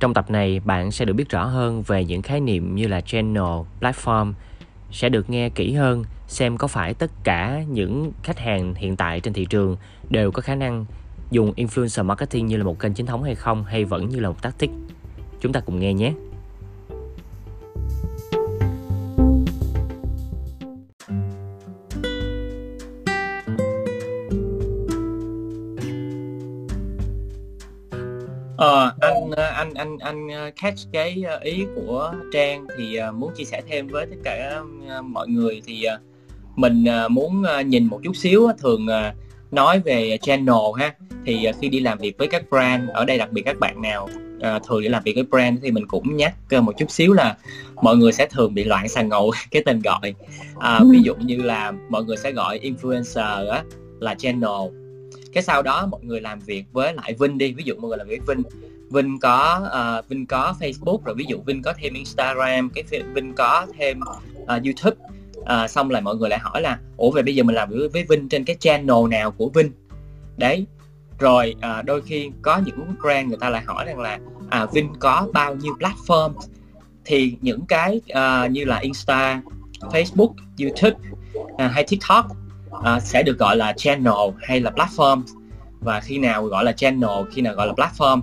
Trong tập này, bạn sẽ được biết rõ hơn về những khái niệm như là channel, platform, sẽ được nghe kỹ hơn xem có phải tất cả những khách hàng hiện tại trên thị trường đều có khả năng dùng influencer marketing như là một kênh chính thống hay không hay vẫn như là một tactic. Chúng ta cùng nghe nhé. Ờ, anh anh anh anh catch cái ý của Trang thì muốn chia sẻ thêm với tất cả mọi người thì mình muốn nhìn một chút xíu thường nói về channel ha. Thì khi đi làm việc với các brand ở đây đặc biệt các bạn nào thường đi làm việc với brand thì mình cũng nhắc một chút xíu là mọi người sẽ thường bị loạn xà ngầu cái tên gọi. À, ví dụ như là mọi người sẽ gọi influencer á, là channel cái sau đó mọi người làm việc với lại Vinh đi. Ví dụ mọi người làm việc với Vinh Vinh có uh, Vinh có Facebook rồi ví dụ Vinh có thêm Instagram cái Vinh có thêm uh, YouTube. Uh, xong lại mọi người lại hỏi là ủa vậy bây giờ mình làm việc với Vinh trên cái channel nào của Vinh? Đấy. Rồi uh, đôi khi có những brand người ta lại hỏi rằng là à, Vinh có bao nhiêu platform? Thì những cái uh, như là Insta, Facebook, YouTube uh, hay TikTok uh, sẽ được gọi là channel hay là platform và khi nào gọi là channel khi nào gọi là platform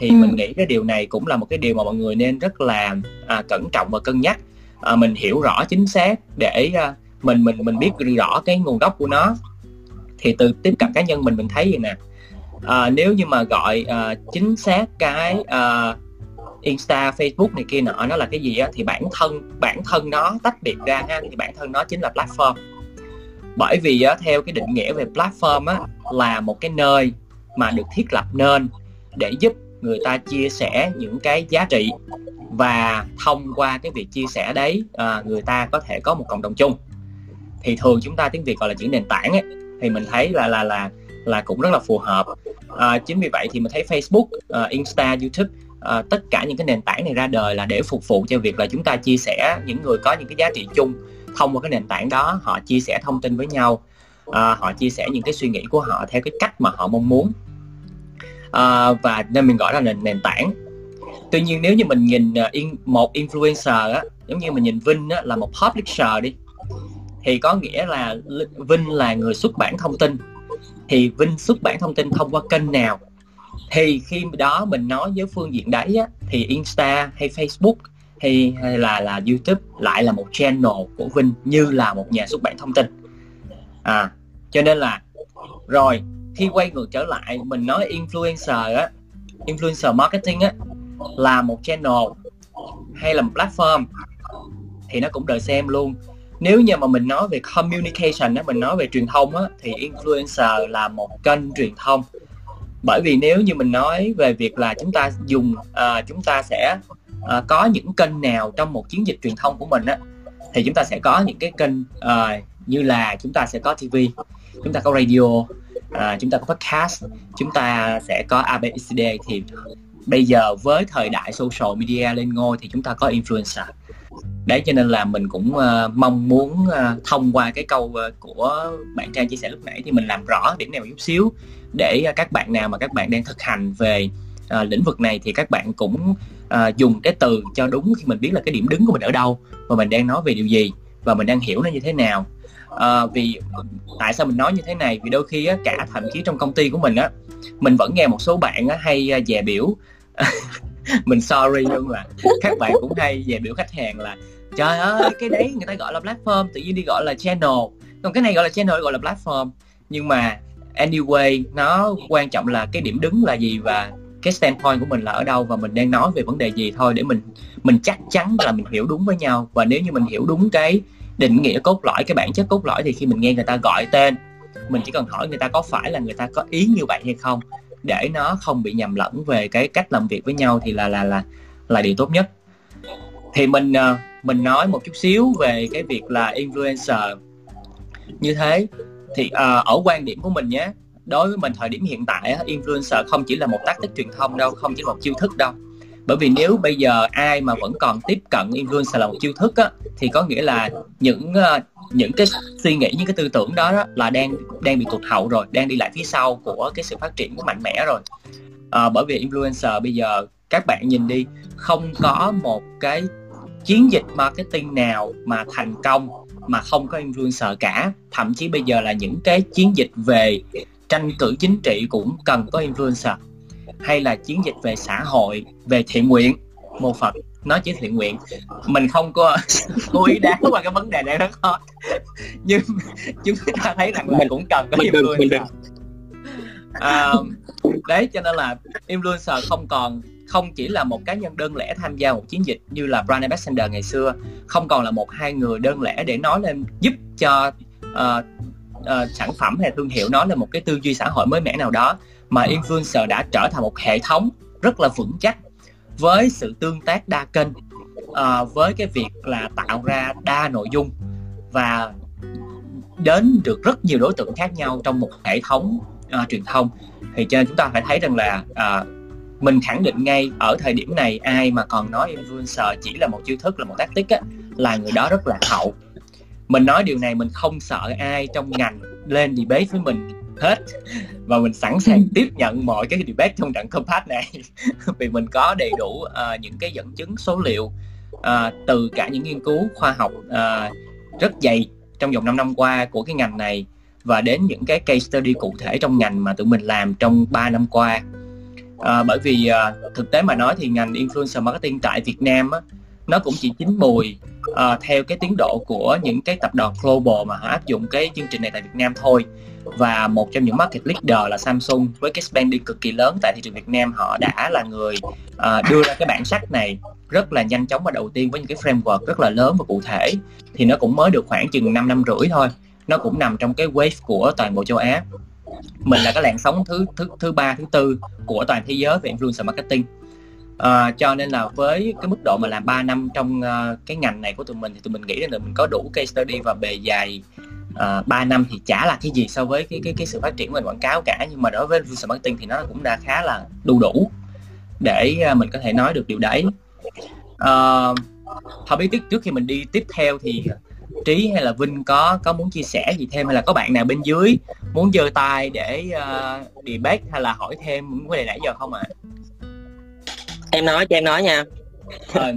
thì ừ. mình nghĩ cái điều này cũng là một cái điều mà mọi người nên rất là à, cẩn trọng và cân nhắc. À, mình hiểu rõ chính xác để à, mình mình mình biết rõ cái nguồn gốc của nó. Thì từ tiếp cận cá nhân mình mình thấy vậy nè. À, nếu như mà gọi à, chính xác cái à, Insta, Facebook này kia nọ nó là cái gì á thì bản thân bản thân nó tách biệt ra ha thì bản thân nó chính là platform bởi vì á, theo cái định nghĩa về platform á, là một cái nơi mà được thiết lập nên để giúp người ta chia sẻ những cái giá trị và thông qua cái việc chia sẻ đấy à, người ta có thể có một cộng đồng chung. Thì thường chúng ta tiếng việt gọi là chữ nền tảng ấy, thì mình thấy là là là là cũng rất là phù hợp. À, chính vì vậy thì mình thấy facebook uh, insta youtube à, tất cả những cái nền tảng này ra đời là để phục vụ cho việc là chúng ta chia sẻ những người có những cái giá trị chung thông qua cái nền tảng đó họ chia sẻ thông tin với nhau uh, họ chia sẻ những cái suy nghĩ của họ theo cái cách mà họ mong muốn. Uh, và nên mình gọi là nền nền tảng. Tuy nhiên nếu như mình nhìn uh, in, một influencer á giống như mình nhìn Vinh á, là một publisher đi thì có nghĩa là Vinh là người xuất bản thông tin. Thì Vinh xuất bản thông tin thông qua kênh nào? Thì khi đó mình nói với phương diện đấy á, thì Insta hay Facebook hay, hay là là YouTube lại là một channel của Vinh như là một nhà xuất bản thông tin. À cho nên là rồi khi quay ngược trở lại mình nói influencer á influencer marketing á là một channel hay là một platform thì nó cũng đợi xem luôn. Nếu như mà mình nói về communication á mình nói về truyền thông á thì influencer là một kênh truyền thông. Bởi vì nếu như mình nói về việc là chúng ta dùng uh, chúng ta sẽ uh, có những kênh nào trong một chiến dịch truyền thông của mình á thì chúng ta sẽ có những cái kênh uh, như là chúng ta sẽ có TV chúng ta có radio uh, chúng ta có podcast chúng ta sẽ có ABCD thì bây giờ với thời đại social media lên ngôi thì chúng ta có influencer. Đấy cho nên là mình cũng uh, mong muốn uh, thông qua cái câu uh, của bạn trang chia sẻ lúc nãy thì mình làm rõ điểm này một chút xíu để uh, các bạn nào mà các bạn đang thực hành về à, lĩnh vực này thì các bạn cũng à, dùng cái từ cho đúng khi mình biết là cái điểm đứng của mình ở đâu và mình đang nói về điều gì và mình đang hiểu nó như thế nào. À, vì tại sao mình nói như thế này? Vì đôi khi á, cả thậm chí trong công ty của mình á mình vẫn nghe một số bạn á, hay uh, dè biểu. Mình sorry luôn là các bạn cũng hay dè biểu khách hàng là trời ơi cái đấy người ta gọi là platform tự nhiên đi gọi là channel. Còn cái này gọi là channel gọi là platform. Nhưng mà anyway nó quan trọng là cái điểm đứng là gì và cái standpoint của mình là ở đâu và mình đang nói về vấn đề gì thôi để mình mình chắc chắn là mình hiểu đúng với nhau. Và nếu như mình hiểu đúng cái định nghĩa cốt lõi cái bản chất cốt lõi thì khi mình nghe người ta gọi tên mình chỉ cần hỏi người ta có phải là người ta có ý như vậy hay không để nó không bị nhầm lẫn về cái cách làm việc với nhau thì là là là là điều tốt nhất. Thì mình ờ, mình nói một chút xíu về cái việc là influencer như thế. Thì uh, ở quan điểm của mình nhé đối với mình thời điểm hiện tại influencer không chỉ là một tác tích truyền thông đâu không chỉ là một chiêu thức đâu. Bởi vì nếu bây giờ ai mà vẫn còn tiếp cận influencer là một chiêu thức á thì có nghĩa là những ờ, những cái suy nghĩ những cái tư tưởng đó, đó là đang đang bị tụt hậu rồi đang đi lại phía sau của cái sự phát triển của mạnh mẽ rồi. À, bởi vì influencer bây giờ các bạn nhìn đi không có một cái chiến dịch marketing nào mà thành công mà không có influencer cả. Thậm chí bây giờ là những cái chiến dịch về tranh cử chính trị cũng cần có influencer hay là chiến dịch về xã hội về thiện nguyện. Một phần nói chỉ thiện nguyện mình không có cố ý đá qua cái vấn đề này rất khó nhưng chúng ta thấy rằng là mình cũng cần có mình influencer mình đừng. À, đấy cho nên là influencer không còn không chỉ là một cá nhân đơn lẻ tham gia một chiến dịch như là brand ambassador ngày xưa không còn là một hai người đơn lẻ để nói lên giúp cho uh, uh, sản phẩm hay thương hiệu nói lên một cái tư duy xã hội mới mẻ nào đó mà influencer đã trở thành một hệ thống rất là vững chắc với sự tương tác đa kênh uh, với cái việc là tạo ra đa nội dung và đến được rất nhiều đối tượng khác nhau trong một hệ thống uh, truyền thông. Thì cho nên chúng ta phải thấy rằng là uh, mình khẳng định ngay ở thời điểm này ai mà còn nói influencer chỉ là một chiêu thức là một tactic á là người đó rất là hậu mình nói điều này mình không sợ ai trong ngành lên debate với mình hết. Và mình sẵn sàng tiếp nhận mọi cái debate trong trận compact này. Vì mình có đầy đủ uh, những cái dẫn chứng số liệu uh, từ cả những nghiên cứu khoa học uh, rất dày trong vòng 5 năm qua của cái ngành này và đến những cái case study cụ thể trong ngành mà tụi mình làm trong 3 năm qua. À, bởi vì à, thực tế mà nói thì ngành influencer marketing tại Việt Nam á, nó cũng chỉ chín mùi uh, theo cái tiến độ của những cái tập đoàn global mà họ áp dụng cái chương trình này tại Việt Nam thôi. Và một trong những market leader là Samsung với cái spending cực kỳ lớn tại thị trường Việt Nam họ đã là người uh, đưa ra cái bản sắc này rất là nhanh chóng và đầu tiên với những cái framework rất là lớn và cụ thể. Thì nó cũng mới được khoảng chừng 5 năm rưỡi thôi. Nó cũng nằm trong cái wave của toàn bộ châu Á. Mình là cái làn sóng thứ thứ thứ ba thứ tư của toàn thế giới về influencer marketing à, cho nên là với cái mức độ mà làm 3 năm trong uh, cái ngành này của tụi mình thì tụi mình nghĩ là mình có đủ case study và bề dày ờ, uh, 3 năm thì chả là cái gì so với cái cái cái sự phát triển về quảng cáo cả nhưng mà đối với influencer marketing thì nó cũng đã khá là đủ đủ để uh, mình có thể nói được điều đấy uh, không biết trước trước khi mình đi tiếp theo thì trí hay là vinh có có muốn chia sẻ gì thêm hay là có bạn nào bên dưới muốn giơ tay để uh, debate hay là hỏi thêm những vấn đề nãy giờ không ạ à? Em nói cho em nói nha. À.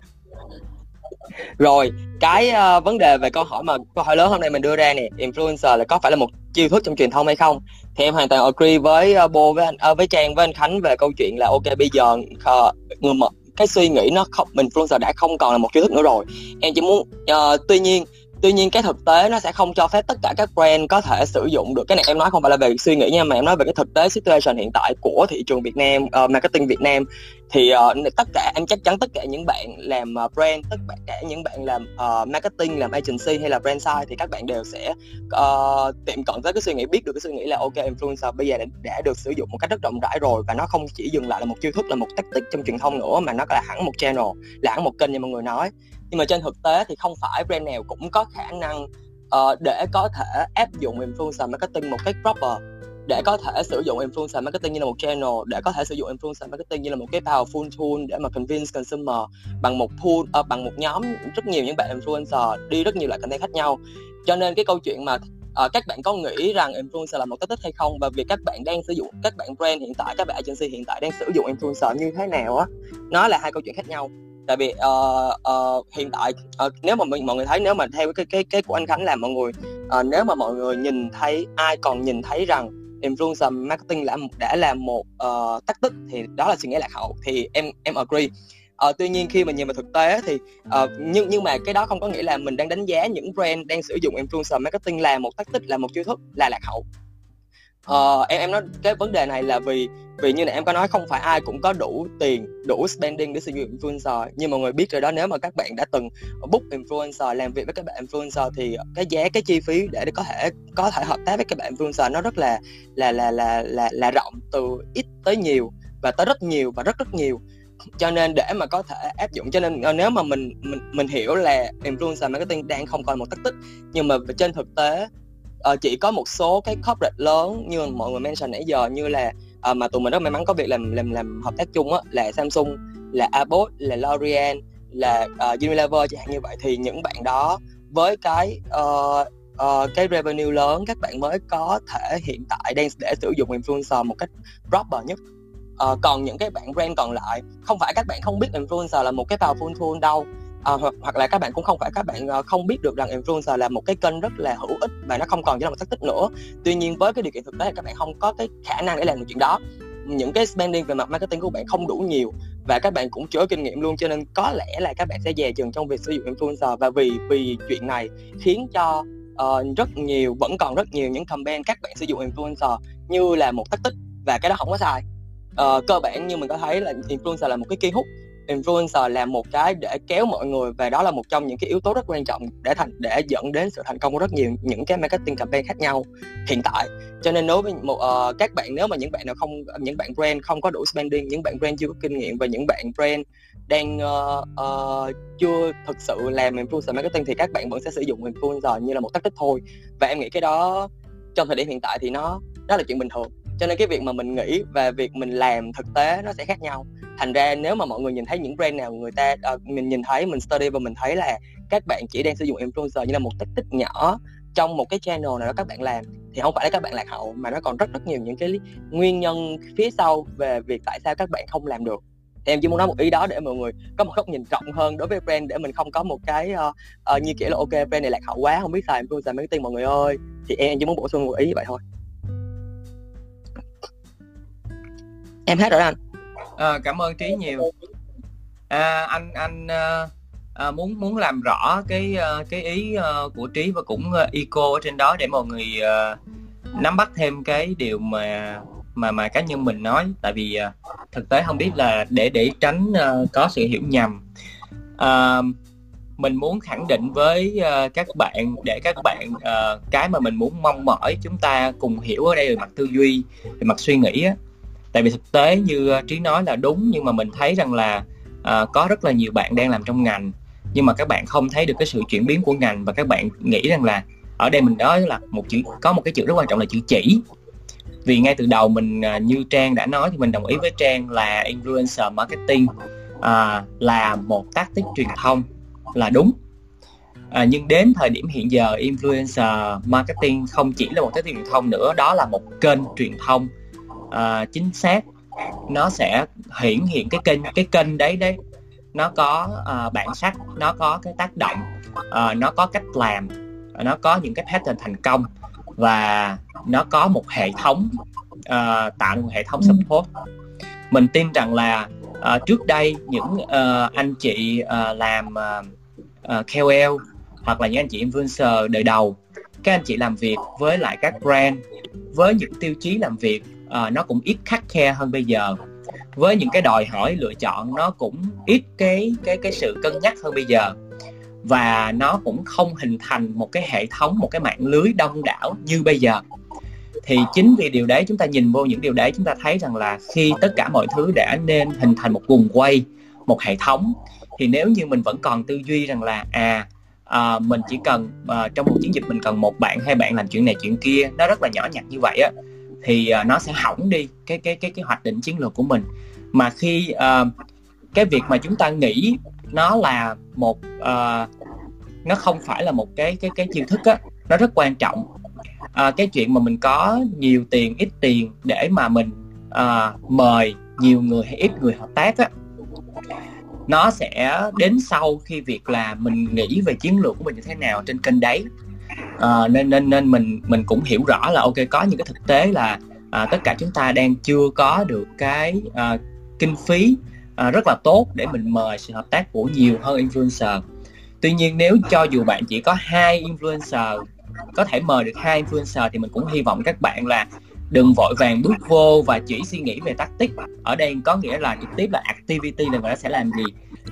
rồi cái uh, vấn đề về câu hỏi mà câu hỏi lớn hôm nay mình đưa ra nè influencer là có phải là một chiêu thức trong truyền thông hay không? Thì em hoàn toàn agree với uh, bô với anh uh, với trang với anh khánh về câu chuyện là ok bây giờ uh, người mà cái suy nghĩ nó không influencer đã không còn là một chiêu thức nữa rồi. Em chỉ muốn uh, tuy nhiên tuy nhiên cái thực tế nó sẽ không cho phép tất cả các brand có thể sử dụng được. Cái này em nói không phải là về suy nghĩ nha mà em nói về cái thực tế situation hiện tại của thị trường Việt Nam uh, marketing Việt Nam. Thì uh, tất cả em chắc chắn tất cả những bạn làm uh, brand tất cả những bạn làm uh, marketing làm agency hay là brand side thì các bạn đều sẽ uh, tiệm cận tới cái suy nghĩ biết được cái suy nghĩ là ok influencer bây giờ đã, đã được sử dụng một cách rất rộng rãi rồi và nó không chỉ dừng lại là một chiêu thức là một tactic trong truyền thông nữa mà nó là hẳn một channel là hẳn một kênh như mọi người nói nhưng mà trên thực tế thì không phải brand nào cũng có khả năng uh, để có thể áp dụng influencer marketing một cách proper. Để có thể sử dụng influencer marketing như là một channel để có thể sử dụng influencer marketing như là một cái powerful tool để mà convince consumer bằng một pool uh, bằng một nhóm rất nhiều những bạn influencer đi rất nhiều loại content khác nhau. Cho nên cái câu chuyện mà uh, các bạn có nghĩ rằng influencer là một cái tích hay không và việc các bạn đang sử dụng các bạn brand hiện tại các bạn agency hiện tại đang sử dụng influencer như thế nào á? Nó là hai câu chuyện khác nhau tại vì uh, uh, hiện tại uh, nếu mà mình, mọi người thấy nếu mà theo cái cái cái của anh Khánh làm mọi người uh, nếu mà mọi người nhìn thấy ai còn nhìn thấy rằng influencer marketing là đã là một uh, tactic thì đó là suy nghĩ lạc hậu thì em em agree. Uh, tuy nhiên khi mà nhìn vào thực tế thì uh, nhưng nhưng mà cái đó không có nghĩa là mình đang đánh giá những brand đang sử dụng influencer marketing là một tactic là một chiêu thức là lạc hậu uh, em em nói cái vấn đề này là vì vì như này em có nói không phải ai cũng có đủ tiền đủ spending để sử dụng influencer. Nhưng mà người biết rồi đó nếu mà các bạn đã từng book influencer làm việc với các bạn influencer thì cái giá cái chi phí để có thể có thể hợp tác với các bạn influencer nó rất là là là là là, là rộng từ ít tới nhiều và tới rất nhiều và rất rất nhiều. Cho nên để mà có thể áp dụng cho nên ờ, nếu mà mình mình mình hiểu là influencer marketing đang không còn một tắc tích nhưng mà trên thực tế uh, chỉ có một số cái corporate lớn như mọi người mention nãy giờ như là uh, mà tụi mình rất may mắn có việc làm làm làm hợp tác chung á là Samsung là Abbott là L'Oreal là uh, Unilever chẳng hạn như vậy. Thì những bạn đó với cái uh, uh, cái revenue lớn các bạn mới có thể hiện tại đang để sử dụng influencer một cách proper nhất. Uh, còn những cái bạn brand còn lại không phải các bạn không biết influencer là một cái powerful tool đâu à, hoặc, hoặc là các bạn cũng không phải các bạn uh, không biết được rằng influencer là một cái kênh rất là hữu ích và nó không còn chỉ là một tác tích nữa. Tuy nhiên với cái điều kiện thực tế là các bạn không có cái khả năng để làm được chuyện đó. Những cái spending về mặt marketing của bạn không đủ nhiều và các bạn cũng chưa có kinh nghiệm luôn cho nên có lẽ là các bạn sẽ dè chừng trong việc sử dụng influencer. Và vì vì chuyện này khiến cho uh, rất nhiều vẫn còn rất nhiều những campaign các bạn sử dụng influencer như là một tactic và cái đó không có sai. Uh, cơ bản như mình có thấy là influencer là một cái key hút influencer là một cái để kéo mọi người và đó là một trong những cái yếu tố rất quan trọng để thành để dẫn đến sự thành công của rất nhiều những cái marketing campaign khác nhau hiện tại. Cho nên đối với một uh, các bạn nếu mà những bạn nào không những bạn brand không có đủ spending những bạn brand chưa có kinh nghiệm và những bạn brand đang uh, uh, chưa thực sự làm influencer marketing thì các bạn vẫn sẽ sử dụng influencer như là một tác tích thôi. Và em nghĩ cái đó trong thời điểm hiện tại thì nó đó là chuyện bình thường cho nên cái việc mà mình nghĩ và việc mình làm thực tế nó sẽ khác nhau. Thành ra nếu mà mọi người nhìn thấy những brand nào người ta uh, mình nhìn thấy mình study và mình thấy là các bạn chỉ đang sử dụng influencer như là một tích tích nhỏ trong một cái channel nào đó các bạn làm thì không phải là các bạn lạc hậu mà nó còn rất rất nhiều những cái nguyên nhân phía sau về việc tại sao các bạn không làm được. Thì em chỉ muốn nói một ý đó để mọi người có một góc nhìn rộng hơn đối với brand để mình không có một cái uh, uh, như kiểu là ok brand này lạc hậu quá không biết xài influencer marketing mọi người ơi. Thì em chỉ muốn bổ sung một ý như vậy thôi. Em hết rồi anh à, ờ, cảm ơn trí nhiều. À, anh anh à, à, muốn muốn làm rõ cái cái ý của trí và cũng eco ở trên đó để mọi người à, nắm bắt thêm cái điều mà mà mà cá nhân mình nói. Tại vì à, thực tế không biết là để để tránh à, có sự hiểu nhầm. À, mình muốn khẳng định với uh, các bạn để các bạn uh, cái mà mình muốn mong mỏi chúng ta cùng hiểu ở đây về mặt tư duy về mặt suy nghĩ á tại vì thực tế như ờ, trí nói là đúng nhưng mà mình thấy rằng là uh, có rất là nhiều bạn đang làm trong ngành nhưng mà các bạn không thấy được cái sự chuyển biến của ngành và các bạn nghĩ rằng là ở đây mình nói là một chữ có một cái chữ rất quan trọng là chữ chỉ. Vì ngay từ đầu mình ờ, như trang đã nói thì mình đồng ý với trang là influencer marketing uh, là một tác tích truyền thông là đúng. À, nhưng đến thời điểm hiện giờ influencer marketing không chỉ là một tác tích truyền thông nữa đó là một kênh truyền thông uh, chính xác. Nó sẽ hiển hiện cái kênh cái kênh đấy đấy. Nó có uh, bản sắc nó có cái tác động uh, nó có cách làm nó có những cái pattern thành công và nó có một hệ thống uh, tạo một hệ thống support. Mình tin rằng là uh, trước đây những uh, anh chị uh, làm uh, uh, KOL hoặc là những anh chị influencer đời đầu các anh chị làm việc với lại các brand với những tiêu chí làm việc uh, nó cũng ít khắc khe hơn bây giờ. Với những cái đòi hỏi lựa chọn nó cũng ít cái cái cái sự cân nhắc hơn bây giờ. Và nó cũng không hình thành một cái hệ thống một cái mạng lưới đông đảo như bây giờ. Thì chính vì điều đấy chúng ta nhìn vô những điều đấy chúng ta thấy rằng là khi tất cả mọi thứ đã nên hình thành một guồng quay một hệ thống thì nếu như mình vẫn còn tư duy rằng là à à, mình chỉ cần à, trong một chiến dịch mình cần một bạn hai bạn làm chuyện này chuyện kia nó rất là nhỏ nhặt như vậy á thì uh, nó sẽ hỏng đi cái cái cái cái hoạch định chiến lược của mình. Mà khi uh, cái việc mà chúng ta nghĩ nó là một uh, nó không phải là một cái cái cái chiêu thức á nó rất quan trọng. Uh, cái chuyện mà mình có nhiều tiền ít tiền để mà mình uh, mời nhiều người hay ít người hợp tác á nó sẽ đến sau khi việc là mình nghĩ về chiến lược của mình như thế nào trên kênh đấy à, nên nên nên mình mình cũng hiểu rõ là ok có những cái thực tế là à, tất cả chúng ta đang chưa có được cái à, kinh phí à, rất là tốt để mình mời sự hợp tác của nhiều hơn influencer. Tuy nhiên nếu cho dù bạn chỉ có hai influencer có thể mời được hai influencer thì mình cũng hy vọng các bạn là đừng vội vàng bước vô và chỉ suy nghĩ về tactic. Ở đây có nghĩa là trực tiếp là activity là người ta sẽ làm gì.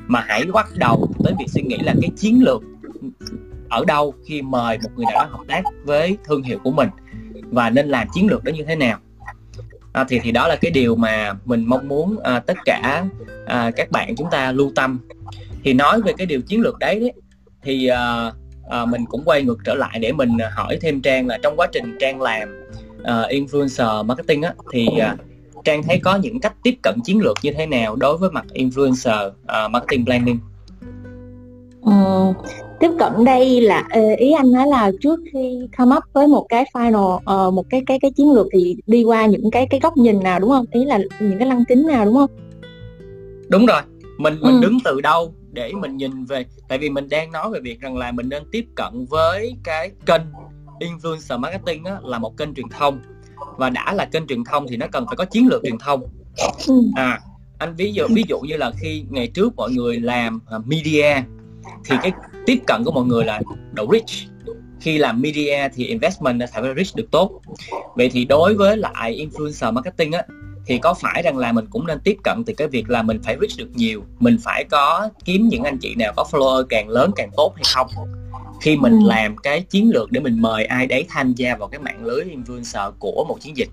Mà hãy bắt đầu tới việc suy nghĩ là cái chiến lược ở đâu khi mời một người nào đó hợp tác với thương hiệu của mình và nên làm chiến lược đó như thế nào. À, thì thì đó là cái điều mà mình mong muốn à, tất cả à, các bạn chúng ta lưu tâm. Thì nói về cái điều chiến lược đấy, đấy thì à, à, mình cũng quay ngược trở lại để mình hỏi thêm trang là trong quá trình trang làm à, influencer marketing á thì à, trang thấy có những cách tiếp cận chiến lược như thế nào đối với mặt influencer uh, marketing planning ừ, tiếp cận đây là ý anh nói là trước khi come up với một cái final uh, một cái cái cái chiến lược thì đi qua những cái cái góc nhìn nào đúng không? Ý là những cái lăng kính nào đúng không? Đúng rồi. Mình mình ừ. đứng từ đâu để mình nhìn về tại vì mình đang nói về việc rằng là mình nên tiếp cận với cái kênh influencer marketing á, là một kênh truyền thông. Và đã là kênh truyền thông thì nó cần phải có chiến lược truyền thông. Ừ. à anh ví dụ ví dụ như là khi ngày trước mọi người làm uh, media thì cái tiếp cận của mọi người là độ rich. Khi làm media thì investment phải rich được tốt. Vậy thì đối với lại influencer marketing á thì có phải rằng là mình cũng nên tiếp cận từ cái việc là mình phải reach được nhiều mình phải có kiếm những anh chị nào có follower càng lớn càng tốt hay không? Khi mình ừ. làm cái chiến lược để mình mời ai đấy tham gia vào cái mạng lưới influencer của một chiến dịch